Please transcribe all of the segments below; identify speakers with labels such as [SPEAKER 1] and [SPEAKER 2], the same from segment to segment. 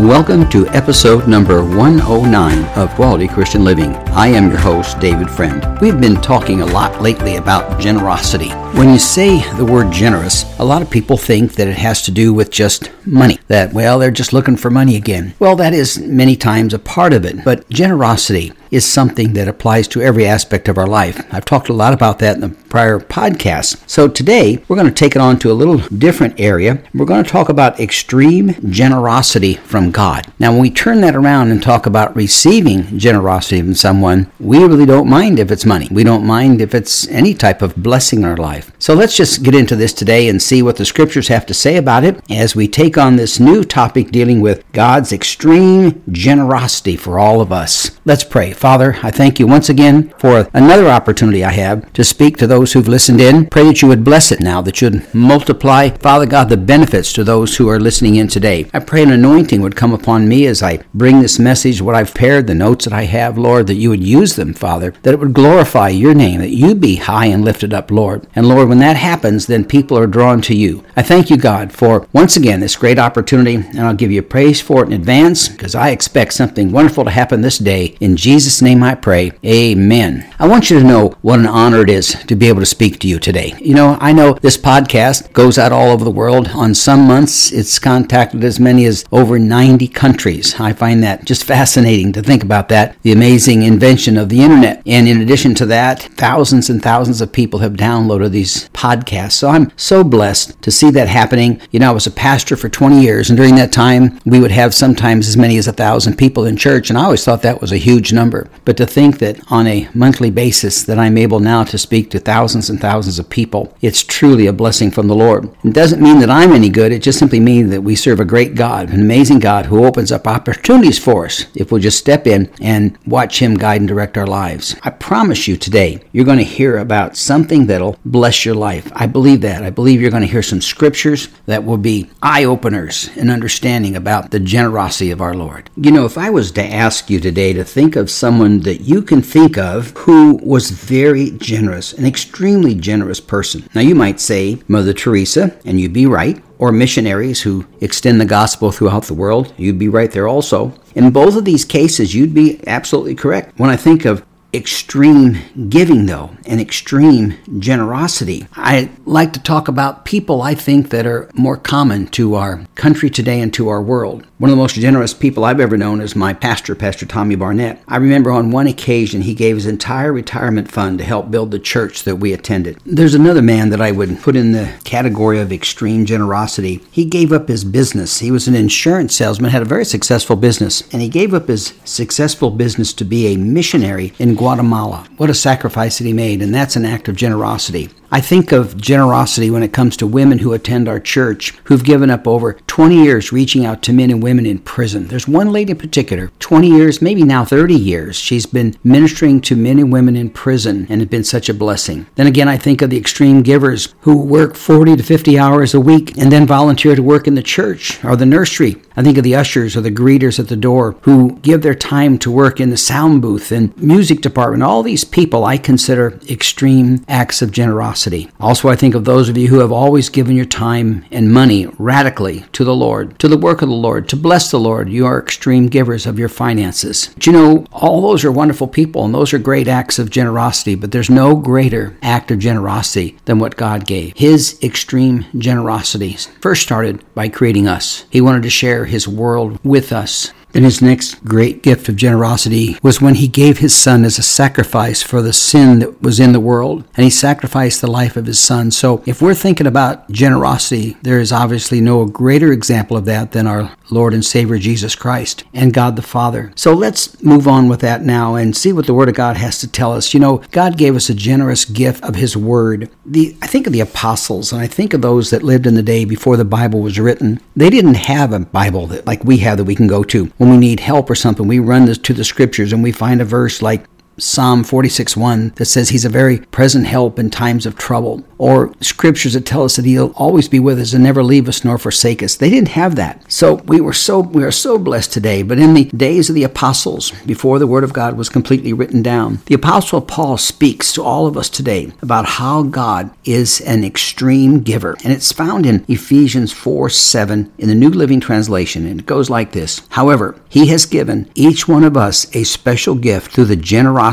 [SPEAKER 1] Welcome to episode number 109 of Quality Christian Living. I am your host, David Friend. We've been talking a lot lately about generosity. When you say the word generous, a lot of people think that it has to do with just money. That, well, they're just looking for money again. Well, that is many times a part of it, but generosity is something that applies to every aspect of our life. I've talked a lot about that in the prior podcasts. So today, we're going to take it on to a little different area. We're going to talk about extreme generosity from God. Now, when we turn that around and talk about receiving generosity from someone, we really don't mind if it's money. We don't mind if it's any type of blessing in our life. So let's just get into this today and see what the scriptures have to say about it as we take on this new topic dealing with God's extreme generosity for all of us. Let's pray. Father, I thank you once again for another opportunity I have to speak to those who've listened in. Pray that you would bless it now, that you'd multiply, Father God, the benefits to those who are listening in today. I pray an anointing would come upon me as I bring this message, what I've prepared, the notes that I have, Lord, that you would use them, Father, that it would glorify your name, that you be high and lifted up, Lord. And Lord, when that happens, then people are drawn to you. I thank you, God, for once again this great opportunity, and I'll give you praise for it in advance because I expect something wonderful to happen this day. In Jesus' name I pray. Amen. I want you to know what an honor it is to be able to speak to you today. You know, I know this podcast goes out all over the world. On some months, it's contacted as many as over 90 countries. I find that just fascinating to think about that, the amazing invention of the internet. And in addition to that, thousands and thousands of people have downloaded these podcasts. So I'm so blessed to see that happening. You know, I was a pastor for 20 years, and during that time, we would have sometimes as many as a thousand people in church, and I always thought that was a huge number. But to think that on a monthly basis that I'm able now to speak to thousands and thousands of people. It's truly a blessing from the Lord. It doesn't mean that I'm any good, it just simply means that we serve a great God, an amazing God who opens up opportunities for us if we'll just step in and watch Him guide and direct our lives. I promise you today, you're going to hear about something that'll bless your life. I believe that. I believe you're going to hear some scriptures that will be eye openers in understanding about the generosity of our Lord. You know, if I was to ask you today to think of someone that you can think of who was very generous, an extremely generous person. Now, you might say Mother Teresa, and you'd be right, or missionaries who extend the gospel throughout the world. You'd be right there also. In both of these cases, you'd be absolutely correct. When I think of extreme giving, though, and extreme generosity. I like to talk about people I think that are more common to our country today and to our world. One of the most generous people I've ever known is my pastor, Pastor Tommy Barnett. I remember on one occasion he gave his entire retirement fund to help build the church that we attended. There's another man that I would put in the category of extreme generosity. He gave up his business. He was an insurance salesman, had a very successful business, and he gave up his successful business to be a missionary in Guatemala. What a sacrifice that he made, and that's an act of generosity. I think of generosity when it comes to women who attend our church who've given up over 20 years reaching out to men and women in prison. There's one lady in particular, 20 years, maybe now 30 years, she's been ministering to men and women in prison and it's been such a blessing. Then again, I think of the extreme givers who work 40 to 50 hours a week and then volunteer to work in the church or the nursery. I think of the ushers or the greeters at the door who give their time to work in the sound booth and music department. All these people I consider extreme acts of generosity generosity. Also, I think of those of you who have always given your time and money radically to the Lord, to the work of the Lord, to bless the Lord. You are extreme givers of your finances. But you know, all those are wonderful people and those are great acts of generosity, but there's no greater act of generosity than what God gave. His extreme generosity first started by creating us. He wanted to share his world with us. Then his next great gift of generosity was when he gave his son as a sacrifice for the sin that was in the world, and he sacrificed the life of his son. So if we're thinking about generosity, there is obviously no greater example of that than our Lord and Savior Jesus Christ and God the Father. So let's move on with that now and see what the Word of God has to tell us. You know, God gave us a generous gift of His Word. The I think of the apostles, and I think of those that lived in the day before the Bible was written. They didn't have a Bible that like we have that we can go to when we need help or something. We run this to the Scriptures and we find a verse like Psalm 46 1 that says he's a very present help in times of trouble, or scriptures that tell us that he'll always be with us and never leave us nor forsake us. They didn't have that. So we were so we are so blessed today. But in the days of the apostles, before the word of God was completely written down, the apostle Paul speaks to all of us today about how God is an extreme giver. And it's found in Ephesians 4 7 in the New Living Translation. And it goes like this However, he has given each one of us a special gift through the generosity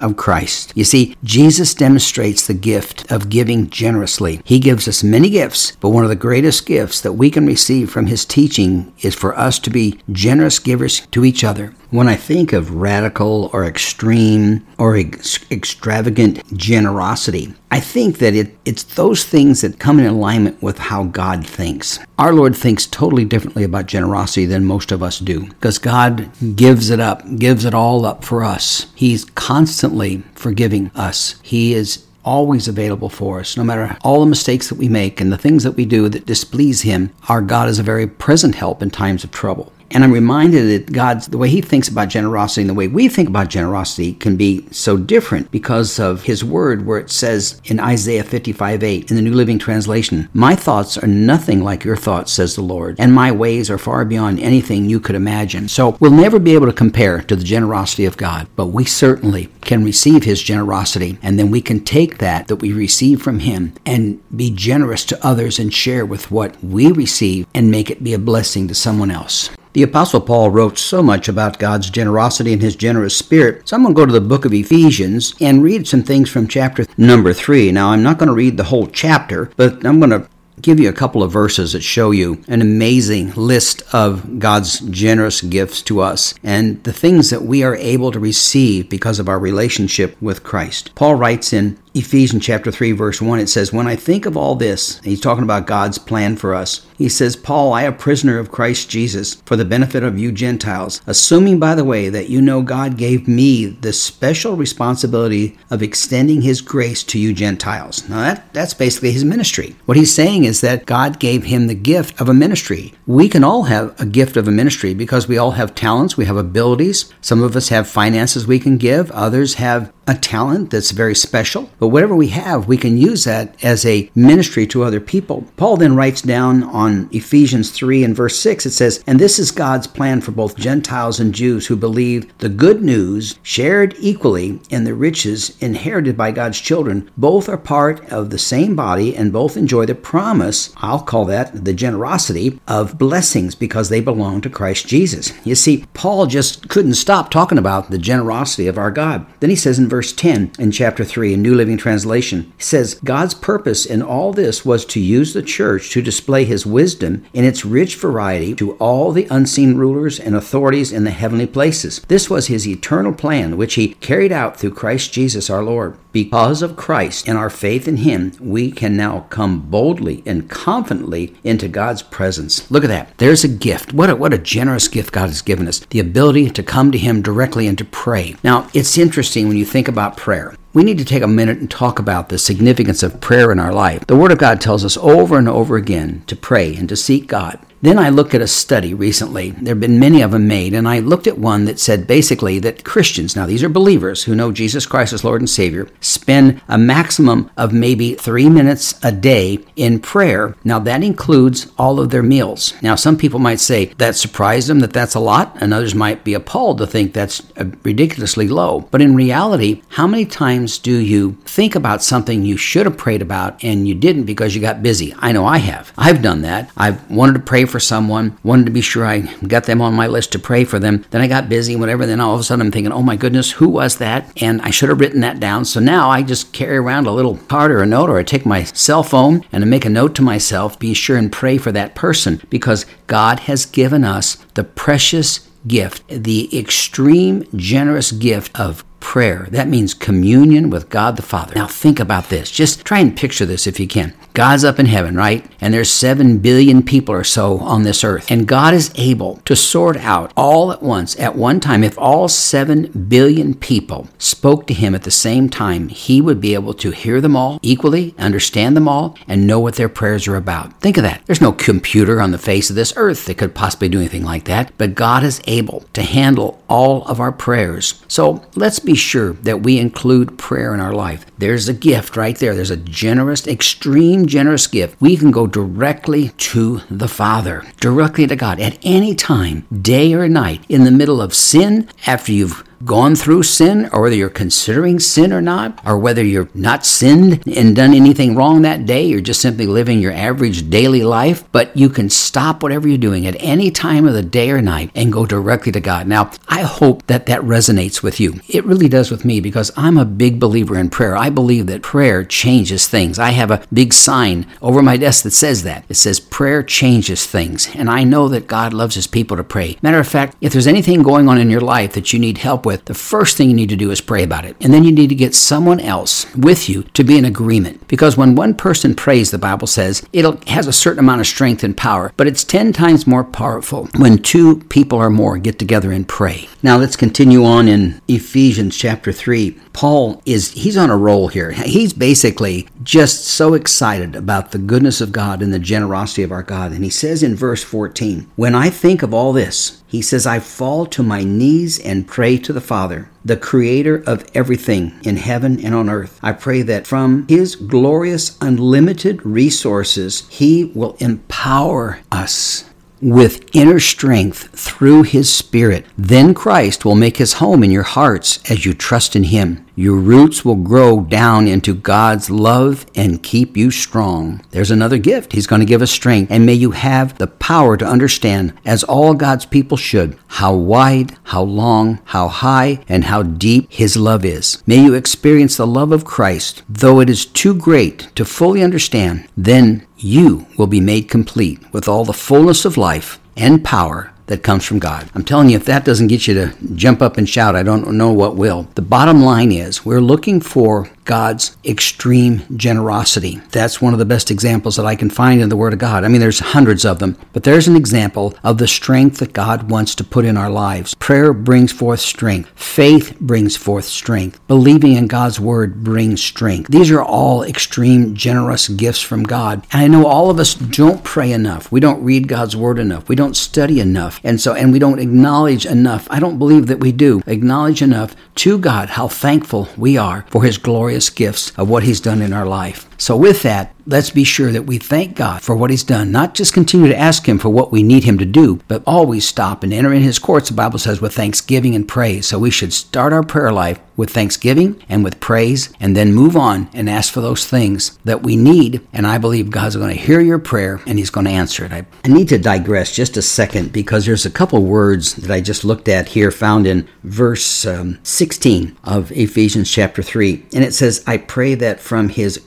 [SPEAKER 1] of Christ. You see, Jesus demonstrates the gift of giving generously. He gives us many gifts, but one of the greatest gifts that we can receive from his teaching is for us to be generous givers to each other. When I think of radical or extreme or ex- extravagant generosity, I think that it, it's those things that come in alignment with how God thinks. Our Lord thinks totally differently about generosity than most of us do because God gives it up, gives it all up for us. He's constantly forgiving us. He is always available for us. No matter all the mistakes that we make and the things that we do that displease Him, our God is a very present help in times of trouble. And I'm reminded that God's, the way He thinks about generosity and the way we think about generosity can be so different because of His Word, where it says in Isaiah 55 8 in the New Living Translation, My thoughts are nothing like your thoughts, says the Lord, and my ways are far beyond anything you could imagine. So we'll never be able to compare to the generosity of God, but we certainly can receive His generosity, and then we can take that that we receive from Him and be generous to others and share with what we receive and make it be a blessing to someone else. The Apostle Paul wrote so much about God's generosity and his generous spirit, so I'm going to go to the book of Ephesians and read some things from chapter number 3. Now, I'm not going to read the whole chapter, but I'm going to give you a couple of verses that show you an amazing list of God's generous gifts to us and the things that we are able to receive because of our relationship with Christ. Paul writes in Ephesians chapter 3 verse 1 it says when I think of all this he's talking about God's plan for us he says Paul I a prisoner of Christ Jesus for the benefit of you Gentiles assuming by the way that you know God gave me the special responsibility of extending his grace to you Gentiles. Now that that's basically his ministry. What he's saying is that God gave him the gift of a ministry. We can all have a gift of a ministry because we all have talents we have abilities. Some of us have finances we can give others have a talent that's very special, but whatever we have, we can use that as a ministry to other people. Paul then writes down on Ephesians 3 and verse 6, it says, And this is God's plan for both Gentiles and Jews who believe the good news shared equally in the riches inherited by God's children. Both are part of the same body and both enjoy the promise, I'll call that the generosity, of blessings because they belong to Christ Jesus. You see, Paul just couldn't stop talking about the generosity of our God. Then he says in verse verse 10 in chapter 3 in New Living Translation. says, God's purpose in all this was to use the church to display his wisdom in its rich variety to all the unseen rulers and authorities in the heavenly places. This was his eternal plan, which he carried out through Christ Jesus our Lord. Because of Christ and our faith in him, we can now come boldly and confidently into God's presence. Look at that. There's a gift. What a, what a generous gift God has given us. The ability to come to him directly and to pray. Now, it's interesting when you think about prayer. We need to take a minute and talk about the significance of prayer in our life. The Word of God tells us over and over again to pray and to seek God. Then I looked at a study recently. There have been many of them made, and I looked at one that said basically that Christians, now these are believers who know Jesus Christ as Lord and Savior, spend a maximum of maybe three minutes a day in prayer. Now that includes all of their meals. Now some people might say that surprised them that that's a lot, and others might be appalled to think that's uh, ridiculously low. But in reality, how many times do you think about something you should have prayed about and you didn't because you got busy? I know I have. I've done that. I've wanted to pray for someone, wanted to be sure I got them on my list to pray for them. Then I got busy, whatever. Then all of a sudden I'm thinking, oh my goodness, who was that? And I should have written that down. So now I just carry around a little card or a note, or I take my cell phone and I make a note to myself, be sure and pray for that person because God has given us the precious gift, the extreme generous gift of prayer. That means communion with God the Father. Now think about this. Just try and picture this if you can. God's up in heaven, right? And there's 7 billion people or so on this earth. And God is able to sort out all at once, at one time, if all 7 billion people spoke to him at the same time, he would be able to hear them all equally, understand them all, and know what their prayers are about. Think of that. There's no computer on the face of this earth that could possibly do anything like that, but God is able to handle all of our prayers. So let's be be sure that we include prayer in our life. There's a gift right there. There's a generous, extreme generous gift. We can go directly to the Father, directly to God at any time, day or night, in the middle of sin, after you've gone through sin, or whether you're considering sin or not, or whether you're not sinned and done anything wrong that day, you're just simply living your average daily life, but you can stop whatever you're doing at any time of the day or night and go directly to God. Now, I hope that that resonates with you. It really does with me because I'm a big believer in prayer. I believe that prayer changes things. I have a big sign over my desk that says that. It says prayer changes things. And I know that God loves his people to pray. Matter of fact, if there's anything going on in your life that you need help with, with, the first thing you need to do is pray about it. And then you need to get someone else with you to be in agreement. Because when one person prays, the Bible says, it has a certain amount of strength and power, but it's 10 times more powerful when two people or more get together and pray. Now let's continue on in Ephesians chapter 3. Paul is he's on a roll here. He's basically just so excited about the goodness of God and the generosity of our God. And he says in verse 14, "When I think of all this, he says, I fall to my knees and pray to the Father, the creator of everything in heaven and on earth. I pray that from his glorious, unlimited resources, he will empower us with inner strength through his Spirit. Then Christ will make his home in your hearts as you trust in him. Your roots will grow down into God's love and keep you strong. There's another gift. He's going to give us strength. And may you have the power to understand, as all God's people should, how wide, how long, how high, and how deep His love is. May you experience the love of Christ, though it is too great to fully understand. Then you will be made complete with all the fullness of life and power that comes from God. I'm telling you, if that doesn't get you to jump up and shout, I don't know what will. The bottom line is we're looking for God's extreme generosity. That's one of the best examples that I can find in the Word of God. I mean, there's hundreds of them, but there's an example of the strength that God wants to put in our lives. Prayer brings forth strength, faith brings forth strength, believing in God's Word brings strength. These are all extreme, generous gifts from God. And I know all of us don't pray enough. We don't read God's Word enough. We don't study enough. And so, and we don't acknowledge enough. I don't believe that we do acknowledge enough to God how thankful we are for His glorious gifts of what He's done in our life. So, with that, let's be sure that we thank God for what He's done. Not just continue to ask Him for what we need Him to do, but always stop and enter in His courts, the Bible says, with thanksgiving and praise. So, we should start our prayer life with thanksgiving and with praise, and then move on and ask for those things that we need. And I believe God's going to hear your prayer and He's going to answer it. I, need to digress just a second because there's a couple words that I just looked at here found in verse um, 16 of Ephesians chapter 3. And it says, I pray that from His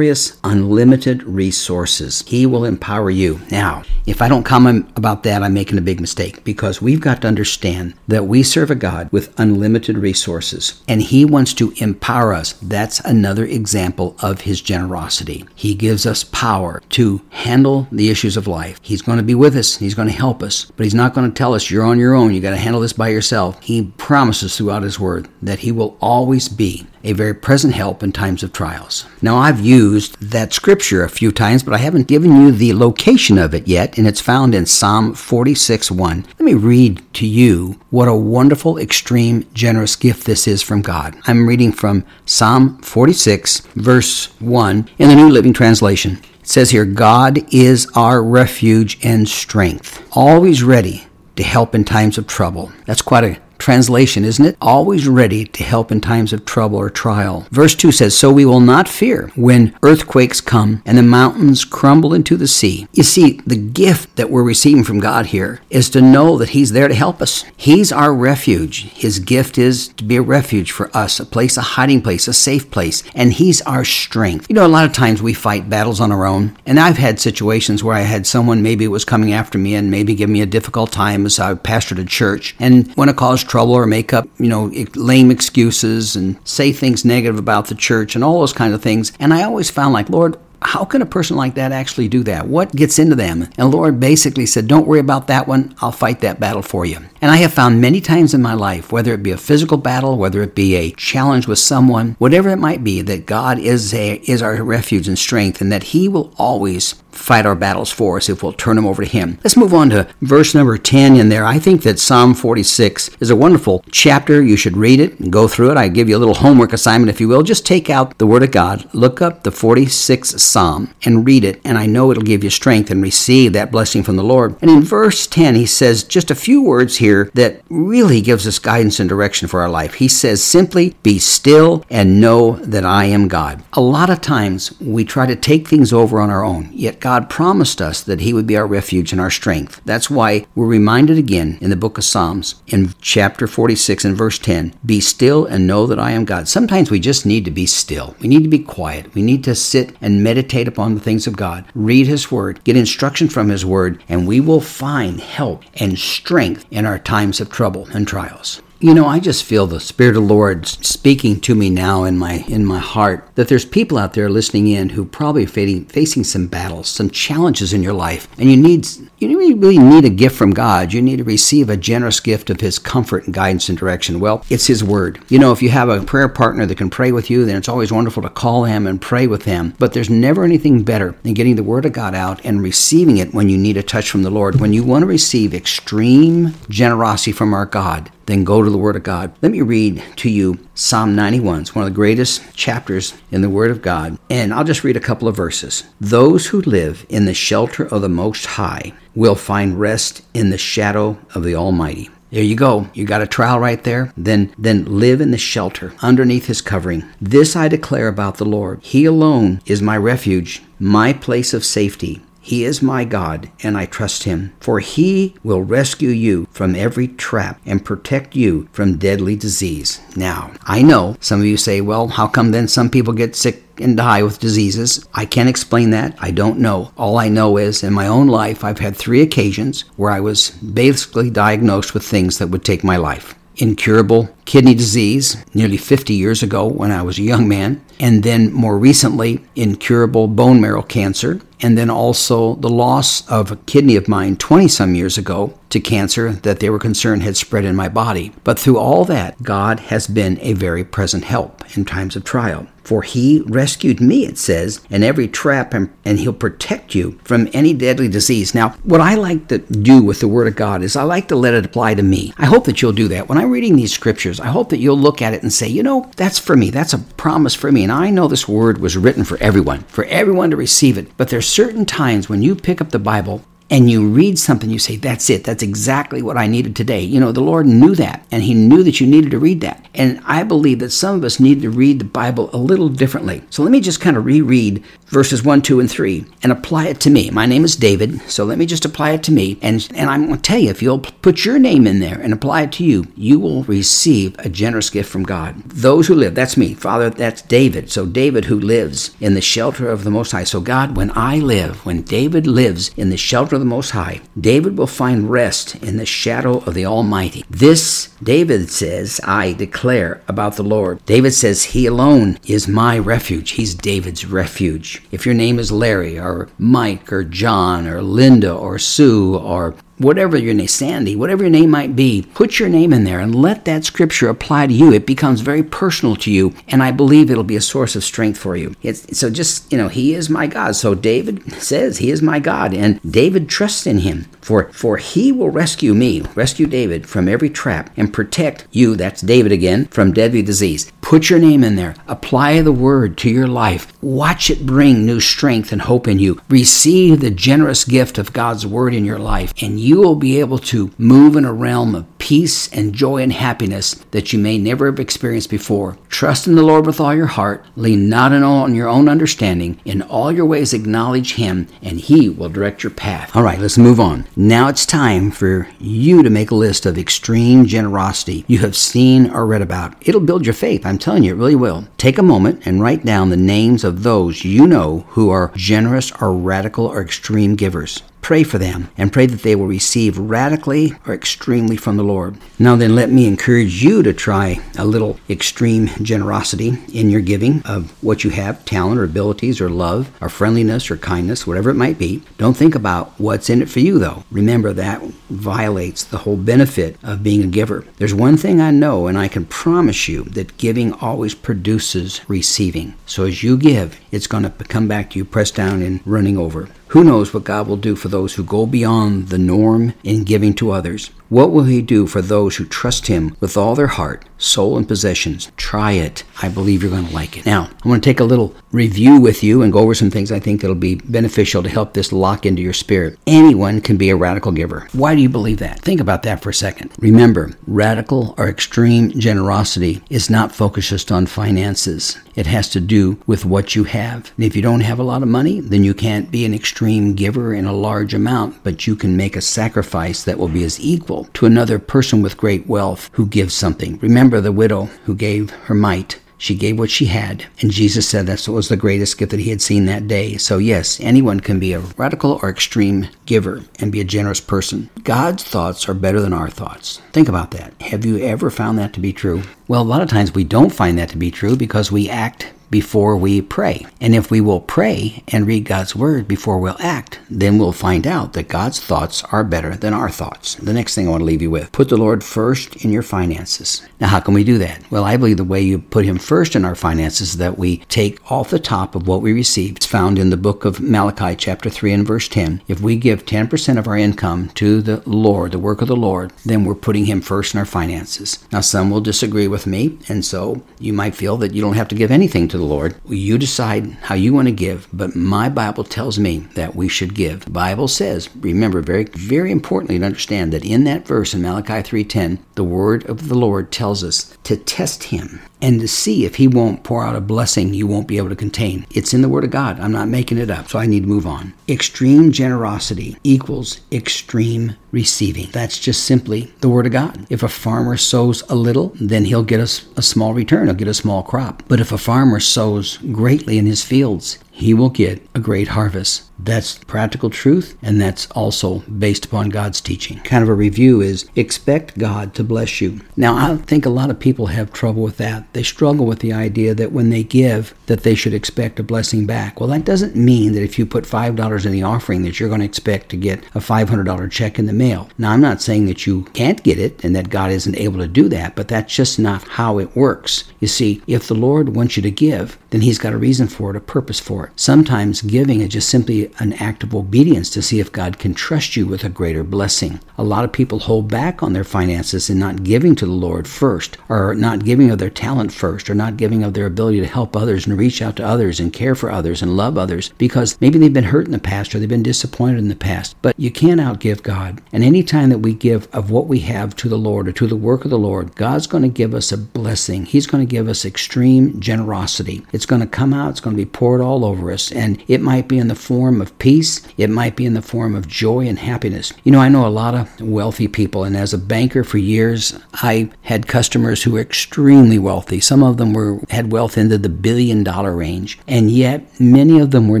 [SPEAKER 1] glorious, unlimited resources, He will empower you. Now, if I don't comment about that, I'm making a big mistake because we've got to understand that we serve a God with unlimited resources and He wants to empower us. That's another example of His generosity. He gives us power to handle the issues of life. He's going to be with us, He's going to help us, but He's not going to tell us you're on your own, you got to handle this by yourself. He promises throughout His Word that He will always be a very present help in times of trials. Now, I've used that scripture a few times, but I haven't given you the location of it yet, and it's found in Psalm 46 1. Let me read to you what a wonderful, extreme, generous gift this is from God. I'm reading from Psalm 46, verse 1 in the New Living Translation. It says here, God is our refuge and strength, always ready to help in times of trouble. That's quite a translation, isn't it? Always ready to help in times of trouble or trial. Verse 2 says, So we will not fear when earthquakes come and the mountains crumble into the sea. You see, the gift that we're receiving from God here is to know that He's there to help us. He's our refuge. His gift is to be a refuge for us, a place, a hiding place, a safe place, and He's our strength. You know, a lot of times we fight battles on our own, and I've had situations where I had someone maybe was coming after me and maybe give me a difficult time as I pastored a church, and want to cause trouble or make up, you know, lame excuses and say things negative about the church and all those kind of things. And I always found like, Lord, how can a person like that actually do that? What gets into them? And Lord basically said, Don't worry about that one. I'll fight that battle for you. And I have found many times in my life, whether it be a physical battle, whether it be a challenge with someone, whatever it might be, that God is, a, is our refuge and strength and that He will always fight our battles for us if we'll turn them over to Him. Let's move on to verse number 10 in there. I think that Psalm 46 is a wonderful chapter. You should read it and go through it. I give you a little homework assignment, if you will. Just take out the Word of God, look up the 46th Psalm, and read it. And I know it'll give you strength and receive that blessing from the Lord. And in verse 10, he says just a few words here that really gives us guidance and direction for our life. He says, simply be still and know that I am God. A lot of times we try to take things over on our own, yet God promised us that He would be our refuge and our strength. That's why we're reminded again in the book of Psalms in chapter 46 and verse 10 Be still and know that I am God. Sometimes we just need to be still. We need to be quiet. We need to sit and meditate upon the things of God, read His Word, get instruction from His Word, and we will find help and strength in our times of trouble and trials. You know, I just feel the Spirit of the Lord speaking to me now in my in my heart that there's people out there listening in who probably facing facing some battles, some challenges in your life, and you need you really need a gift from God. You need to receive a generous gift of His comfort and guidance and direction. Well, it's His Word. You know, if you have a prayer partner that can pray with you, then it's always wonderful to call him and pray with him. But there's never anything better than getting the Word of God out and receiving it when you need a touch from the Lord. When you want to receive extreme generosity from our God, then go to the Word of God. Let me read to you Psalm 91. It's one of the greatest chapters in the Word of God. And I'll just read a couple of verses. Those who live in the shelter of the Most High will find rest in the shadow of the Almighty. There you go. You got a trial right there. Then then live in the shelter underneath his covering. This I declare about the Lord. He alone is my refuge, my place of safety. He is my God, and I trust him, for he will rescue you from every trap and protect you from deadly disease. Now, I know some of you say, well, how come then some people get sick and die with diseases? I can't explain that. I don't know. All I know is in my own life, I've had three occasions where I was basically diagnosed with things that would take my life incurable kidney disease nearly 50 years ago when I was a young man, and then more recently, incurable bone marrow cancer, and then also the loss of a kidney of mine 20 some years ago to cancer that they were concerned had spread in my body. But through all that, God has been a very present help in times of trial. For he rescued me, it says, in every trap, and, and, he'll protect you from any deadly disease. Now, what I like to do with the Word of God is I like to let it apply to me. I hope that you'll do that. When I'm reading these scriptures, I hope that you'll look at it and say, you know, that's for me. That's a promise for me. And I know this Word was written for everyone, for everyone to receive it. But there's certain times when you pick up the Bible and you read something, you say, That's it. That's exactly what I needed today. You know, the Lord knew that, and He knew that you needed to read that. And I believe that some of us need to read the Bible a little differently. So let me just kind of reread verses 1, 2, and 3 and apply it to me. My name is David, so let me just apply it to me. And, and I'm going to tell you, if you'll put your name in there and apply it to you, you will receive a generous gift from God. Those who live, that's me. Father, that's David. So David who lives in the shelter of the Most High. So God, when I live, when David lives in the shelter of the Most High, David will find rest in the shadow of the Almighty. This, David says, I declare about the Lord. David says, He alone is my refuge. He's David's refuge. If your name is Larry or Mike or John or Linda or Sue or whatever your name, Sandy, whatever your name might be, put your name in there and let that scripture apply to you. It becomes very personal to you, and I believe it'll be a source of strength for you. It's, so just, you know, He is my God. So David says, He is my God, and David trusts in Him. For, for He will rescue me, rescue David from every trap, and protect you, that's David again, from deadly disease. Put your name in there. Apply the word to your life. Watch it bring new strength and hope in you. Receive the generous gift of God's word in your life, and you you will be able to move in a realm of peace and joy and happiness that you may never have experienced before. Trust in the Lord with all your heart. Lean not on your own understanding. In all your ways, acknowledge Him, and He will direct your path. All right, let's move on. Now it's time for you to make a list of extreme generosity you have seen or read about. It'll build your faith. I'm telling you, it really will. Take a moment and write down the names of those you know who are generous or radical or extreme givers. Pray for them and pray that they will receive radically or extremely from the Lord. Now, then, let me encourage you to try a little extreme generosity in your giving of what you have talent or abilities or love or friendliness or kindness, whatever it might be. Don't think about what's in it for you, though. Remember, that violates the whole benefit of being a giver. There's one thing I know, and I can promise you that giving always produces receiving. So as you give, it's going to come back to you pressed down and running over. Who knows what God will do for those who go beyond the norm in giving to others? What will He do for those who trust Him with all their heart, soul, and possessions? Try it. I believe you're going to like it. Now, I want to take a little review with you and go over some things I think that'll be beneficial to help this lock into your spirit. Anyone can be a radical giver. Why do you believe that? Think about that for a second. Remember, radical or extreme generosity is not focused just on finances. It has to do with what you have. And if you don't have a lot of money, then you can't be an extreme giver in a large amount, but you can make a sacrifice that will be as equal to another person with great wealth who gives something. Remember the widow who gave her mite. She gave what she had, and Jesus said that was the greatest gift that he had seen that day. So, yes, anyone can be a radical or extreme giver and be a generous person. God's thoughts are better than our thoughts. Think about that. Have you ever found that to be true? Well, a lot of times we don't find that to be true because we act before we pray. And if we will pray and read God's word before we'll act, then we'll find out that God's thoughts are better than our thoughts. The next thing I want to leave you with put the Lord first in your finances. Now, how can we do that? Well, I believe the way you put Him first in our finances is that we take off the top of what we receive. It's found in the book of Malachi, chapter 3 and verse 10. If we give 10% of our income to the Lord, the work of the Lord, then we're putting Him first in our finances. Now, some will disagree with me, and so you might feel that you don't have to give anything to the Lord. You decide how you want to give, but my Bible tells me that we should give. The Bible says, remember very very importantly to understand that in that verse in Malachi 3:10, the word of the Lord tells us to test him and to see if he won't pour out a blessing you won't be able to contain. It's in the Word of God. I'm not making it up, so I need to move on. Extreme generosity equals extreme receiving. That's just simply the Word of God. If a farmer sows a little, then he'll get a, a small return, he'll get a small crop. But if a farmer sows greatly in his fields, he will get a great harvest. That's practical truth, and that's also based upon God's teaching. Kind of a review is expect God to bless you. Now, I think a lot of people have trouble with that. They struggle with the idea that when they give, that they should expect a blessing back. Well, that doesn't mean that if you put $5 in the offering that you're going to expect to get a $500 check in the mail. Now, I'm not saying that you can't get it and that God isn't able to do that, but that's just not how it works. You see, if the Lord wants you to give, then He's got a reason for it, a purpose for it. Sometimes giving is just simply an act of obedience to see if God can trust you with a greater blessing. A lot of people hold back on their finances and not giving to the Lord first, or not giving of their talent first, or not giving of their ability to help others and reach out to others and care for others and love others because maybe they've been hurt in the past or they've been disappointed in the past. But you can't outgive God. And any time that we give of what we have to the Lord or to the work of the Lord, God's going to give us a blessing. He's going to give us extreme generosity. It's going to come out, it's going to be poured all over us. And it might be in the form of peace, it might be in the form of joy and happiness. You know, I know a lot of wealthy people, and as a banker for years, I had customers who were extremely wealthy. Some of them were had wealth into the billion dollar range, and yet many of them were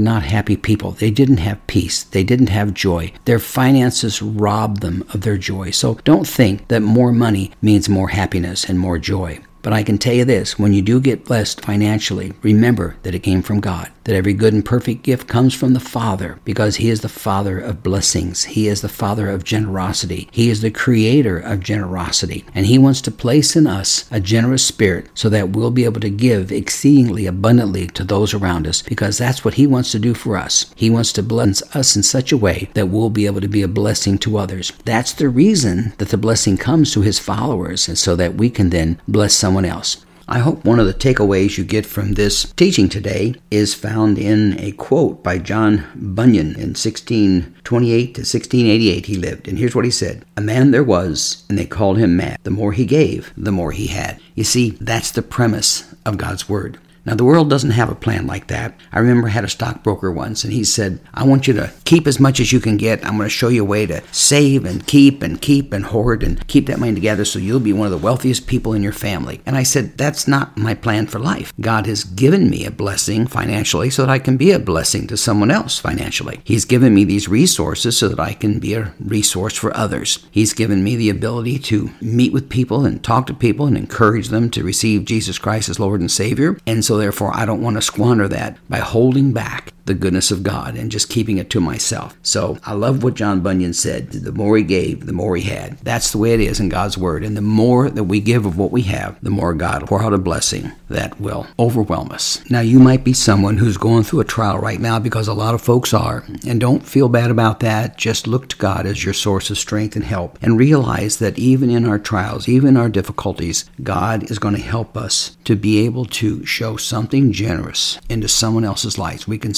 [SPEAKER 1] not happy people. They didn't have peace, they didn't have joy. Their finances robbed them of their joy. So don't think that more money means more happiness and more joy. But I can tell you this when you do get blessed financially, remember that it came from God that every good and perfect gift comes from the Father because He is the Father of blessings. He is the Father of generosity. He is the creator of generosity. And He wants to place in us a generous spirit so that we'll be able to give exceedingly abundantly to those around us because that's what He wants to do for us. He wants to bless us in such a way that we'll be able to be a blessing to others. That's the reason that the blessing comes to His followers and so that we can then bless someone else. I hope one of the takeaways you get from this teaching today is found in a quote by John Bunyan in 1628 to 1688 he lived. And here's what he said A man there was, and they called him mad. The more he gave, the more he had. You see, that's the premise of God's Word. Now, the world doesn't have a plan like that. I remember I had a stockbroker once, and he said, I want you to keep as much as you can get. I'm going to show you a way to save and keep and keep and hoard and keep that money together so you'll be one of the wealthiest people in your family. And I said, That's not my plan for life. God has given me a blessing financially so that I can be a blessing to someone else financially. He's given me these resources so that I can be a resource for others. He's given me the ability to meet with people and talk to people and encourage them to receive Jesus Christ as Lord and Savior. And so therefore, I don't want to squander that by holding back the goodness of God and just keeping it to myself. So I love what John Bunyan said the more he gave, the more he had. That's the way it is in God's Word. And the more that we give of what we have, the more God will pour out a blessing that will overwhelm us. Now, you might be someone who's going through a trial right now because a lot of folks are. And don't feel bad about that. Just look to God as your source of strength and help and realize that even in our trials, even our difficulties, God is going to help us to be able to show something generous into someone else's life. We can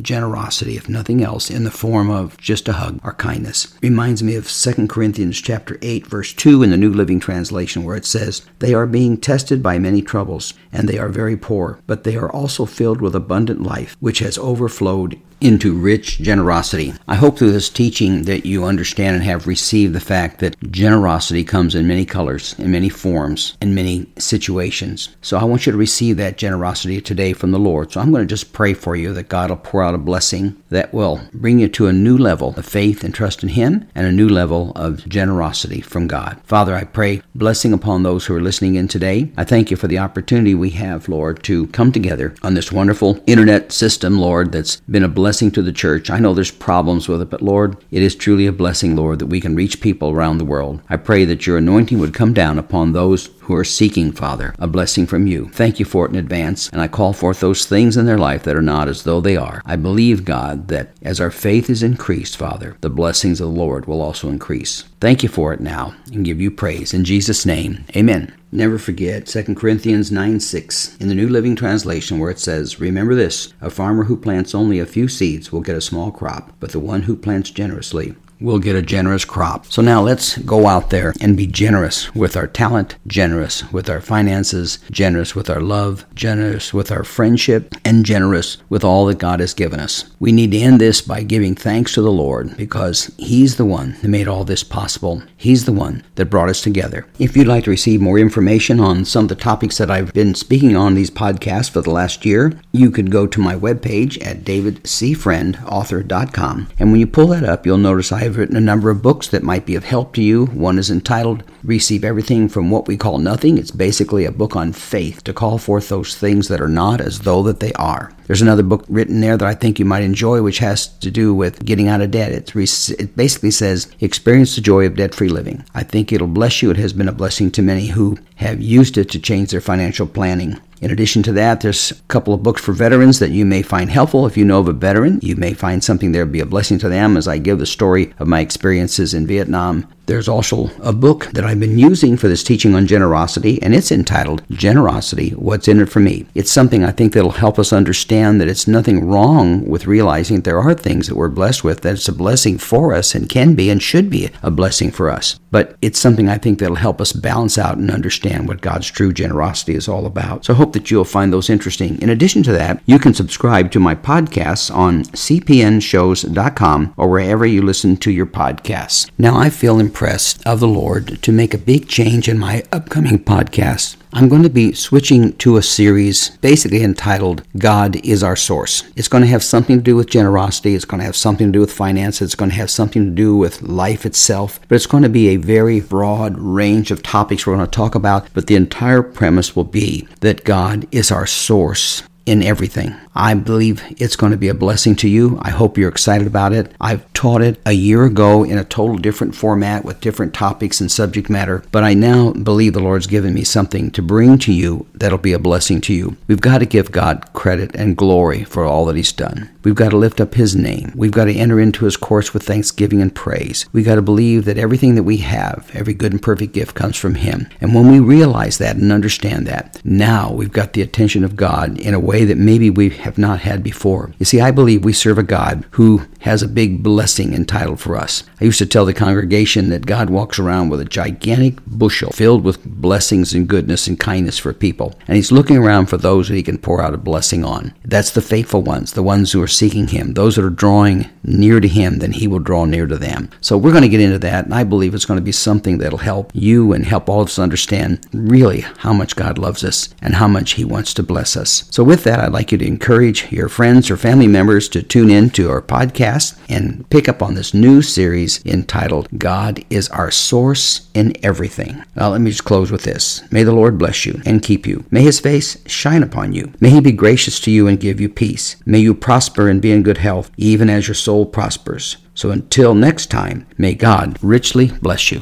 [SPEAKER 1] generosity, if nothing else, in the form of just a hug or kindness. Reminds me of 2 Corinthians chapter 8, verse 2 in the New Living Translation, where it says, They are being tested by many troubles, and they are very poor, but they are also filled with abundant life, which has overflowed into rich generosity. I hope through this teaching that you understand and have received the fact that generosity comes in many colors, in many forms, in many situations. So I want you to receive that generosity today from the Lord. So I'm going to just pray for you that God will pour out a blessing that will bring you to a new level of faith and trust in Him and a new level of generosity from God. Father, I pray blessing upon those who are listening in today. I thank you for the opportunity we have, Lord, to come together on this wonderful internet system, Lord, that's been a blessing blessing to the church. I know there's problems with it, but Lord, it is truly a blessing, Lord, that we can reach people around the world. I pray that your anointing would come down upon those who are seeking, Father, a blessing from you. Thank you for it in advance, and I call forth those things in their life that are not as though they are. I believe, God, that as our faith is increased, Father, the blessings of the Lord will also increase. Thank you for it now, and give you praise. In Jesus' name, amen. Never forget 2 Corinthians 9 6 in the New Living Translation, where it says, Remember this a farmer who plants only a few seeds will get a small crop, but the one who plants generously we'll get a generous crop. So now let's go out there and be generous with our talent, generous with our finances, generous with our love, generous with our friendship, and generous with all that God has given us. We need to end this by giving thanks to the Lord because He's the one that made all this possible. He's the one that brought us together. If you'd like to receive more information on some of the topics that I've been speaking on these podcasts for the last year, you could go to my webpage at davidcfriendauthor.com. And when you pull that up, you'll notice I have I've written a number of books that might be of help to you. One is entitled Receive Everything from What We Call Nothing. It's basically a book on faith to call forth those things that are not as though that they are. There's another book written there that I think you might enjoy, which has to do with getting out of debt. It's, it basically says, Experience the joy of debt free living. I think it'll bless you. It has been a blessing to many who have used it to change their financial planning. In addition to that, there's a couple of books for veterans that you may find helpful. If you know of a veteran, you may find something there be a blessing to them as I give the story of my experiences in Vietnam there's also a book that I've been using for this teaching on generosity, and it's entitled Generosity What's in It for Me. It's something I think that'll help us understand that it's nothing wrong with realizing there are things that we're blessed with, that it's a blessing for us and can be and should be a blessing for us. But it's something I think that'll help us balance out and understand what God's true generosity is all about. So I hope that you'll find those interesting. In addition to that, you can subscribe to my podcasts on cpnshows.com or wherever you listen to your podcasts. Now I feel impressed of the Lord to make a big change in my upcoming podcast. I'm going to be switching to a series basically entitled God is Our Source. It's going to have something to do with generosity, it's going to have something to do with finance, it's going to have something to do with life itself, but it's going to be a very broad range of topics we're going to talk about. But the entire premise will be that God is our source in everything. I believe it's going to be a blessing to you. I hope you're excited about it. I've taught it a year ago in a total different format with different topics and subject matter, but I now believe the Lord's given me something to bring to you that'll be a blessing to you. We've got to give God credit and glory for all that He's done. We've got to lift up His name. We've got to enter into His course with thanksgiving and praise. We've got to believe that everything that we have, every good and perfect gift, comes from Him. And when we realize that and understand that, now we've got the attention of God in a way that maybe we have not had before. You see, I believe we serve a God who has a big blessing entitled for us. I used to tell the congregation that God walks around with a gigantic bushel filled with blessings and goodness and kindness for people, and He's looking around for those that He can pour out a blessing on. That's the faithful ones, the ones who are seeking Him, those that are drawing near to Him, then He will draw near to them. So we're going to get into that, and I believe it's going to be something that'll help you and help all of us understand really how much God loves us and how much He wants to bless us. So with that, I'd like you to encourage your friends or family members to tune in to our podcast and pick up on this new series entitled God is Our Source in Everything. Now, let me just close with this. May the Lord bless you and keep you. May His face shine upon you. May He be gracious to you and give you peace. May you prosper and be in good health, even as your soul prospers. So until next time, may God richly bless you.